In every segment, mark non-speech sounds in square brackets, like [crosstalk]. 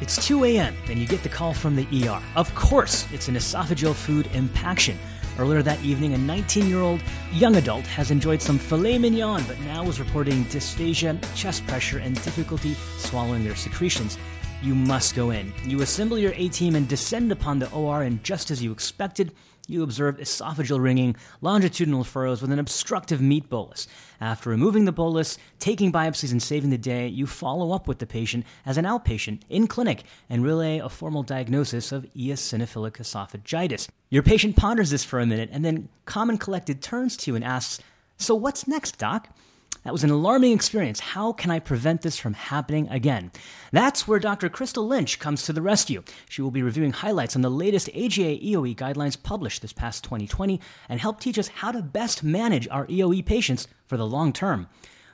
It's 2 a.m. and you get the call from the ER. Of course, it's an esophageal food impaction. Earlier that evening, a 19 year old young adult has enjoyed some filet mignon, but now is reporting dysphagia, chest pressure, and difficulty swallowing their secretions. You must go in. You assemble your A team and descend upon the OR, and just as you expected, you observe esophageal ringing, longitudinal furrows with an obstructive meat bolus. After removing the bolus, taking biopsies, and saving the day, you follow up with the patient as an outpatient in clinic and relay a formal diagnosis of eosinophilic esophagitis. Your patient ponders this for a minute and then, calm and collected, turns to you and asks, So what's next, doc? That was an alarming experience. How can I prevent this from happening again? That's where Dr. Kristle Lynch comes to the rescue. She will be reviewing highlights on the latest AGA EOE guidelines published this past 2020 and help teach us how to best manage our EOE patients for the long term.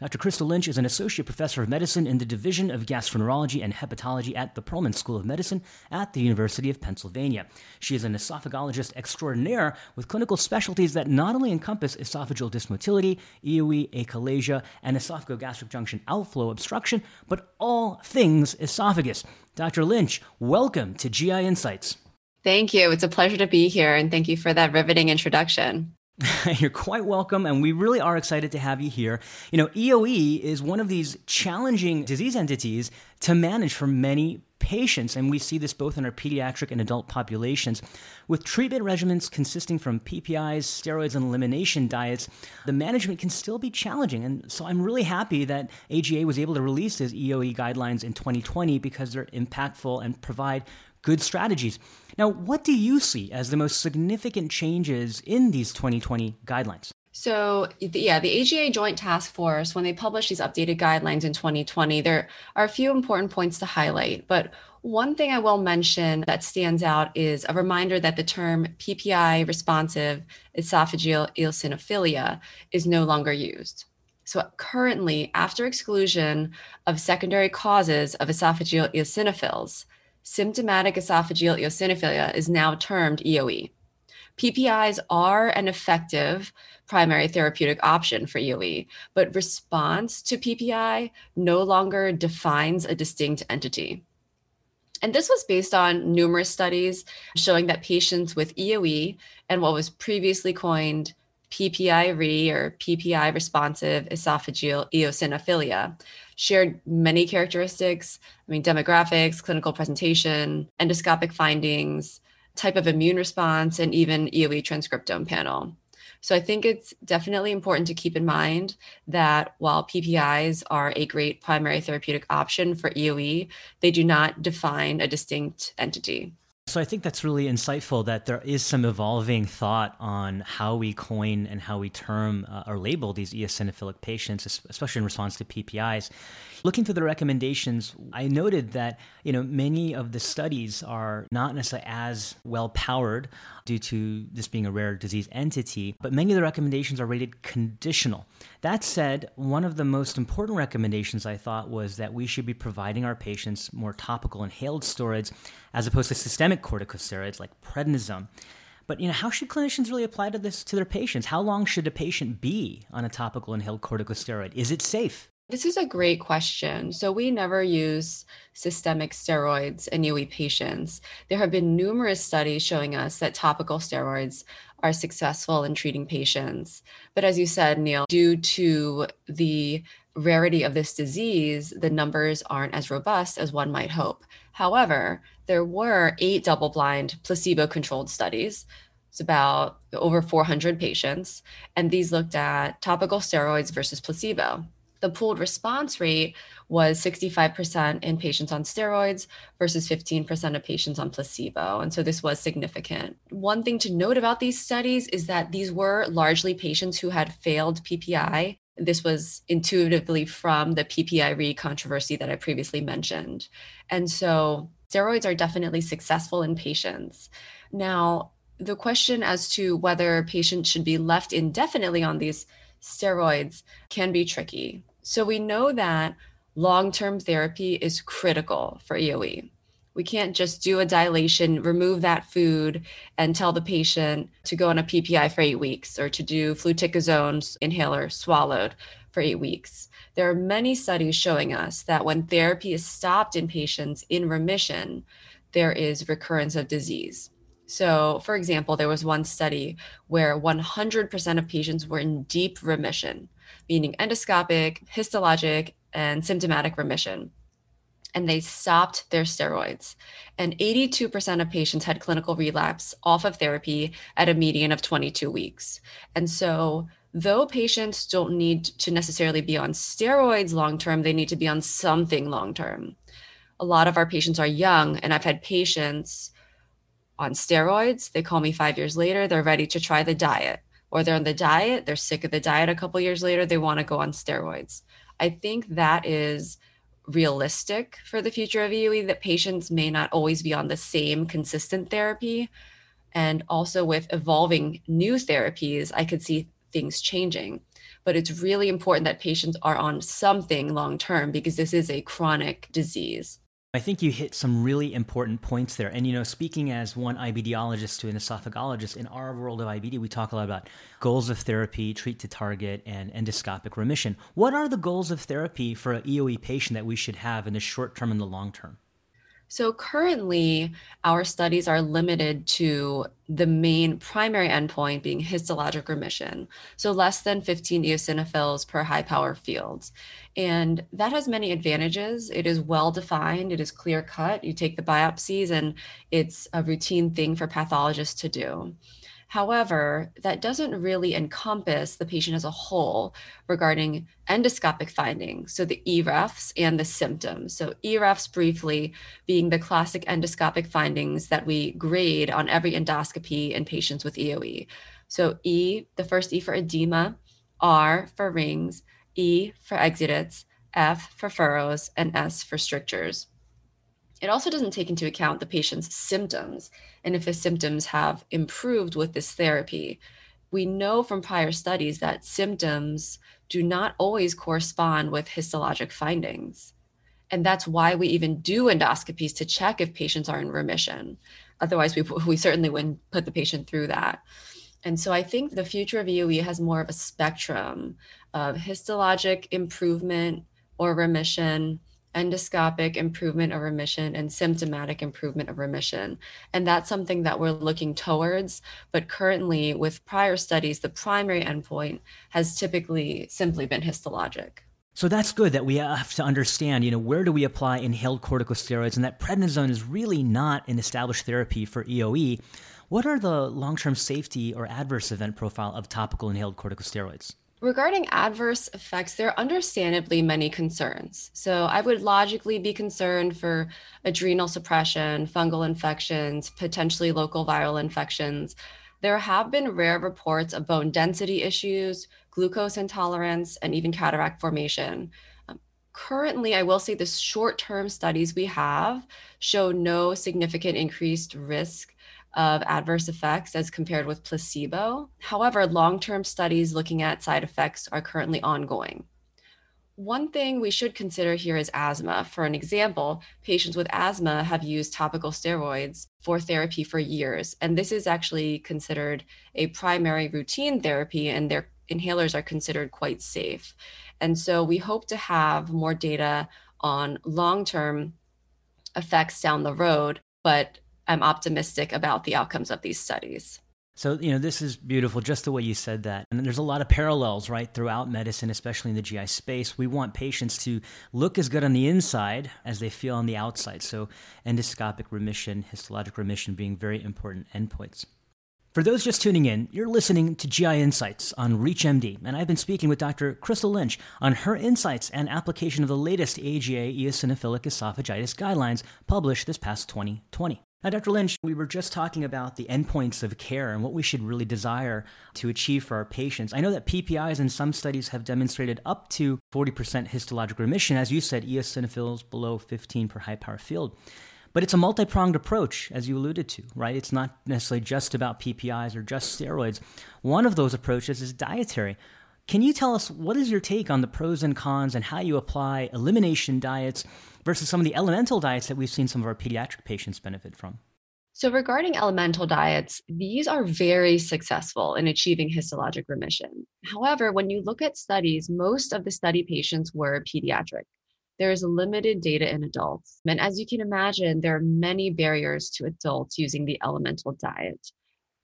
Dr. Kristle Lynch is an associate professor of medicine in the Division of Gastroenterology and Hepatology at the Perelman School of Medicine at the University of Pennsylvania. She is an esophagologist extraordinaire with clinical specialties that not only encompass esophageal dysmotility, EOE, achalasia, and esophagogastric junction outflow obstruction, but all things esophagus. Dr. Lynch, welcome to GI Insights. Thank you. It's a pleasure to be here, and thank you for that riveting introduction. [laughs] You're quite welcome, and we really are excited to have you here. You know, EOE is one of these challenging disease entities to manage for many patients, and we see this both in our pediatric and adult populations. With treatment regimens consisting from PPIs, steroids, and elimination diets, the management can still be challenging. And so I'm really happy that AGA was able to release these EOE guidelines in 2020 because they're impactful and provide good strategies. Now, what do you see as the most significant changes in these 2020 guidelines? So, yeah, the AGA Joint Task Force, when they published these updated guidelines in 2020, there are a few important points to highlight. But one thing I will mention that stands out is a reminder that the term PPI responsive esophageal eosinophilia is no longer used. So, currently, after exclusion of secondary causes of esophageal eosinophils, symptomatic esophageal eosinophilia is now termed EOE. PPIs are an effective primary therapeutic option for EOE, but response to PPI no longer defines a distinct entity. And this was based on numerous studies showing that patients with EOE and what was previously coined PPI-RE or PPI responsive esophageal eosinophilia shared many characteristics. I mean, demographics, clinical presentation, endoscopic findings, type of immune response, and even EOE transcriptome panel. So I think it's definitely important to keep in mind that while PPIs are a great primary therapeutic option for EOE, they do not define a distinct entity. So I think that's really insightful that there is some evolving thought on how we coin and how we term uh, or label these eosinophilic patients, especially in response to PPIs. Looking through the recommendations, I noted that you know many of the studies are not necessarily as well powered due to this being a rare disease entity, but many of the recommendations are rated conditional. That said, one of the most important recommendations I thought was that we should be providing our patients more topical inhaled steroids as opposed to systemic corticosteroids like prednisone. But you know, how should clinicians really apply to this to their patients? How long should a patient be on a topical inhaled corticosteroid? Is it safe? This is a great question. So, we never use systemic steroids in EOE patients. There have been numerous studies showing us that topical steroids are successful in treating patients. But as you said, Neil, due to the rarity of this disease, the numbers aren't as robust as one might hope. However, there were eight double blind placebo controlled studies. It's about over 400 patients, and these looked at topical steroids versus placebo the pooled response rate was 65% in patients on steroids versus 15% of patients on placebo. And so this was significant. One thing to note about these studies is that these were largely patients who had failed PPI. This was intuitively from the PPI-RE controversy that I previously mentioned. And so steroids are definitely successful in patients. Now, the question as to whether patients should be left indefinitely on these steroids can be tricky. So we know that long term therapy is critical for EOE. We can't just do a dilation, remove that food, and tell the patient to go on a PPI for eight weeks or to do fluticasone inhaler swallowed for eight weeks. There are many studies showing us that when therapy is stopped in patients in remission, there is recurrence of disease. So, for example, there was one study where 100% of patients were in deep remission, meaning endoscopic, histologic, and symptomatic remission. And they stopped their steroids. And 82% of patients had clinical relapse off of therapy at a median of 22 weeks. And so, though patients don't need to necessarily be on steroids long term, they need to be on something long term. A lot of our patients are young, and I've had patients on steroids. They call me five years later, they're ready to try the diet, or they're on the diet, they're sick of the diet a couple years later, they want to go on steroids. I think that is realistic for the future of EOE that patients may not always be on the same consistent therapy. And also with evolving new therapies, I could see things changing. But it's really important that patients are on something long term because this is a chronic disease. I think you hit some really important points there. And, you know, speaking as one IBDologist to an esophagologist, in our world of IBD, we talk a lot about goals of therapy, treat to target, and endoscopic remission. What are the goals of therapy for an EOE patient that we should have in the short term and the long term? So currently, our studies are limited to the main primary endpoint being histologic remission, so less than 15 eosinophils per high power field. And that has many advantages. It is well defined, it is clear cut. You take the biopsies, and it's a routine thing for pathologists to do. However, that doesn't really encompass the patient as a whole regarding endoscopic findings, so the EREFs and the symptoms. So, EREFs briefly being the classic endoscopic findings that we grade on every endoscopy in patients with EOE. So, E, the first E for edema, R for rings, E for exudates, F for furrows, and S for strictures. It also doesn't take into account the patient's symptoms and if the symptoms have improved with this therapy. We know from prior studies that symptoms do not always correspond with histologic findings. And that's why we even do endoscopies to check if patients are in remission. Otherwise, we, [laughs] we certainly wouldn't put the patient through that. And so I think the future of EOE has more of a spectrum of histologic improvement or remission endoscopic improvement of remission and symptomatic improvement of remission. And that's something that we're looking towards. But currently, with prior studies, the primary endpoint has typically simply been histologic. So that's good that we have to understand, you know, where do we apply inhaled corticosteroids and that prednisone is really not an established therapy for EOE. What are the long-term safety or adverse event profile of topical inhaled corticosteroids? Regarding adverse effects, there are understandably many concerns. So, I would logically be concerned for adrenal suppression, fungal infections, potentially local viral infections. There have been rare reports of bone density issues, glucose intolerance, and even cataract formation. Um, currently, I will say the short term studies we have show no significant increased risk of adverse effects as compared with placebo. However, long term studies looking at side effects are currently ongoing. One thing we should consider here is asthma. For an example, patients with asthma have used topical steroids for therapy for years, and this is actually considered a primary routine therapy, and their inhalers are considered quite safe. And so we hope to have more data on long term effects down the road, but I'm optimistic about the outcomes of these studies. So, you know, this is beautiful, just the way you said that. And there's a lot of parallels, right, throughout medicine, especially in the GI space. We want patients to look as good on the inside as they feel on the outside. So, endoscopic remission, histologic remission being very important endpoints. For those just tuning in, you're listening to GI Insights on ReachMD, and I've been speaking with Dr. Kristle Lynch on her insights and application of the latest AGA eosinophilic esophagitis guidelines published this past 2020. Now, Dr. Lynch, we were just talking about the endpoints of care and what we should really desire to achieve for our patients. I know that PPIs in some studies have demonstrated up to 40% histologic remission, as you said, eosinophils below 15 per high power field. But it's a multi pronged approach, as you alluded to, right? It's not necessarily just about PPIs or just steroids. One of those approaches is dietary. Can you tell us what is your take on the pros and cons and how you apply elimination diets versus some of the elemental diets that we've seen some of our pediatric patients benefit from? So, regarding elemental diets, these are very successful in achieving histologic remission. However, when you look at studies, most of the study patients were pediatric. There is limited data in adults. And as you can imagine, there are many barriers to adults using the elemental diet.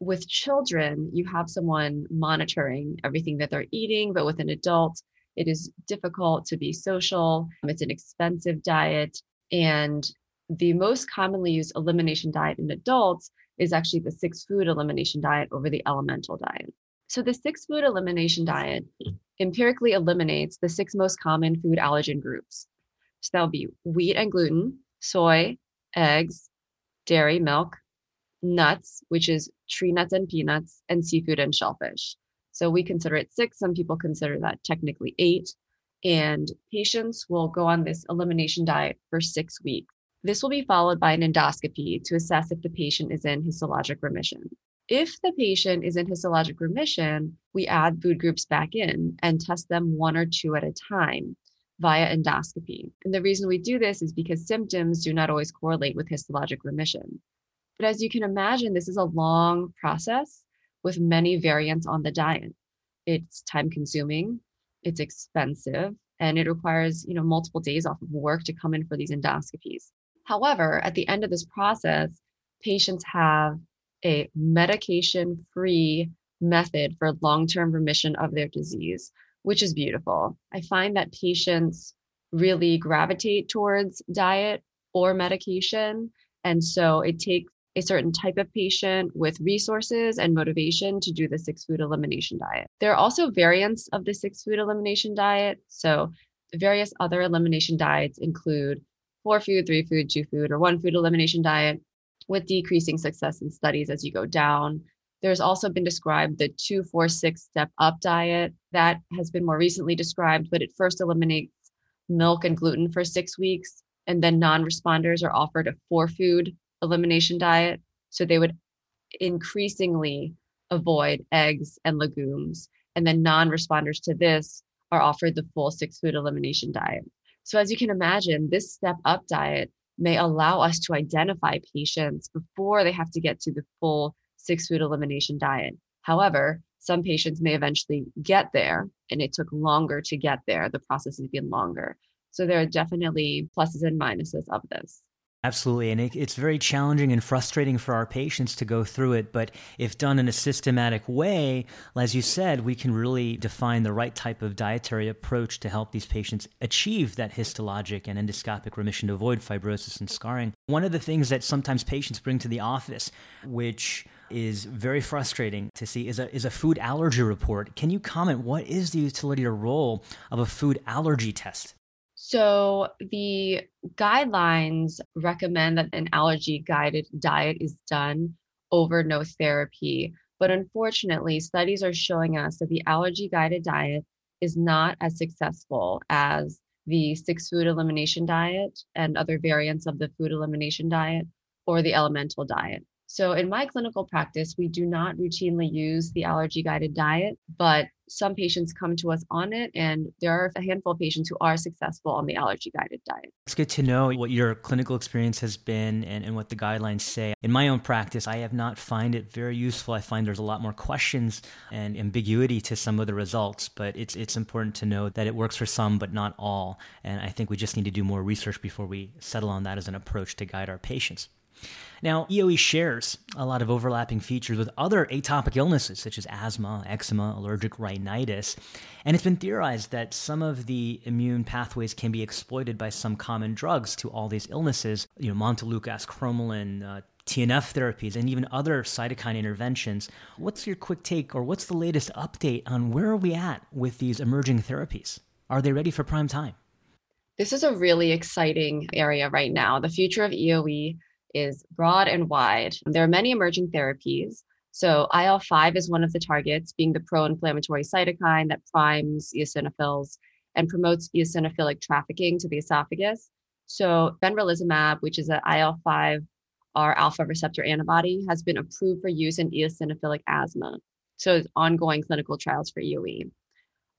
With children, you have someone monitoring everything that they're eating, but with an adult, it is difficult to be social. It's an expensive diet. And the most commonly used elimination diet in adults is actually the six food elimination diet over the elemental diet. So, the six food elimination diet empirically eliminates the six most common food allergen groups. So, that'll be wheat and gluten, soy, eggs, dairy, milk, nuts, which is tree nuts and peanuts, and seafood and shellfish. So, we consider it six. Some people consider that technically eight. And patients will go on this elimination diet for six weeks. This will be followed by an endoscopy to assess if the patient is in histologic remission. If the patient is in histologic remission, we add food groups back in and test them one or two at a time via endoscopy. And the reason we do this is because symptoms do not always correlate with histologic remission. But as you can imagine, this is a long process with many variants on the diet. It's time consuming, it's expensive, and it requires, you know, multiple days off of work to come in for these endoscopies. However, at the end of this process, patients have a medication free method for long term remission of their disease, which is beautiful. I find that patients really gravitate towards diet or medication. And so it takes a certain type of patient with resources and motivation to do the six food elimination diet. There are also variants of the six food elimination diet. So, various other elimination diets include four food, three food, two food, or one food elimination diet with decreasing success in studies as you go down. There's also been described the two, four, six step up diet that has been more recently described, but it first eliminates milk and gluten for six weeks. And then non responders are offered a four food elimination diet. So they would increasingly avoid eggs and legumes. And then non responders to this are offered the full six food elimination diet. So, as you can imagine, this step up diet may allow us to identify patients before they have to get to the full six food elimination diet. However, some patients may eventually get there, and it took longer to get there. The process has been longer. So, there are definitely pluses and minuses of this. Absolutely. And it, it's very challenging and frustrating for our patients to go through it. But if done in a systematic way, as you said, we can really define the right type of dietary approach to help these patients achieve that histologic and endoscopic remission to avoid fibrosis and scarring. One of the things that sometimes patients bring to the office, which is very frustrating to see is a, is a food allergy report. Can you comment what is the utility or role of a food allergy test? So, the guidelines recommend that an allergy guided diet is done over no therapy. But unfortunately, studies are showing us that the allergy guided diet is not as successful as the six food elimination diet and other variants of the food elimination diet or the elemental diet. So, in my clinical practice, we do not routinely use the allergy guided diet, but some patients come to us on it, and there are a handful of patients who are successful on the allergy guided diet. It's good to know what your clinical experience has been and, and what the guidelines say. In my own practice, I have not find it very useful. I find there's a lot more questions and ambiguity to some of the results, but it's it's important to know that it works for some, but not all. And I think we just need to do more research before we settle on that as an approach to guide our patients. Now, EOE shares a lot of overlapping features with other atopic illnesses such as asthma, eczema, allergic rhinitis, and it's been theorized that some of the immune pathways can be exploited by some common drugs to all these illnesses, you know, montelukast, cromolyn, uh, TNF therapies, and even other cytokine interventions. What's your quick take, or what's the latest update on where are we at with these emerging therapies? Are they ready for prime time? This is a really exciting area right now. The future of EOE is broad and wide. There are many emerging therapies. So IL 5 is one of the targets, being the pro inflammatory cytokine that primes eosinophils and promotes eosinophilic trafficking to the esophagus. So benralizumab, which is an IL 5 R alpha receptor antibody, has been approved for use in eosinophilic asthma. So ongoing clinical trials for EOE.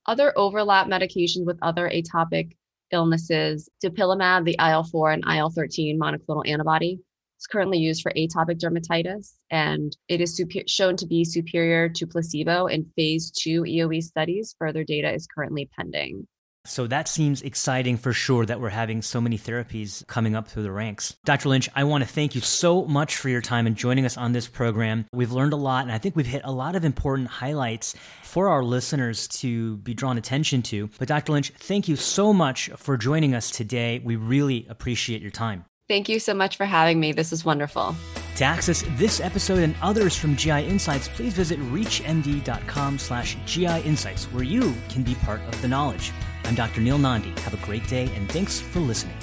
Other overlap medications with other atopic illnesses, dupilumab, the IL 4 and IL 13 monoclonal antibody, It's currently used for atopic dermatitis, and it is super- shown to be superior to placebo in phase two EOE studies. Further data is currently pending. So that seems exciting for sure that we're having so many therapies coming up through the ranks. Dr. Lynch, I want to thank you so much for your time and joining us on this program. We've learned a lot, and I think we've hit a lot of important highlights for our listeners to be drawn attention to. But Dr. Lynch, thank you so much for joining us today. We really appreciate your time. Thank you so much for having me. This was wonderful. To access this episode and others from GI Insights, please visit reachmd.com slash GI Insights, where you can be part of the knowledge. I'm Dr. Neil Nandi. Have a great day, and thanks for listening.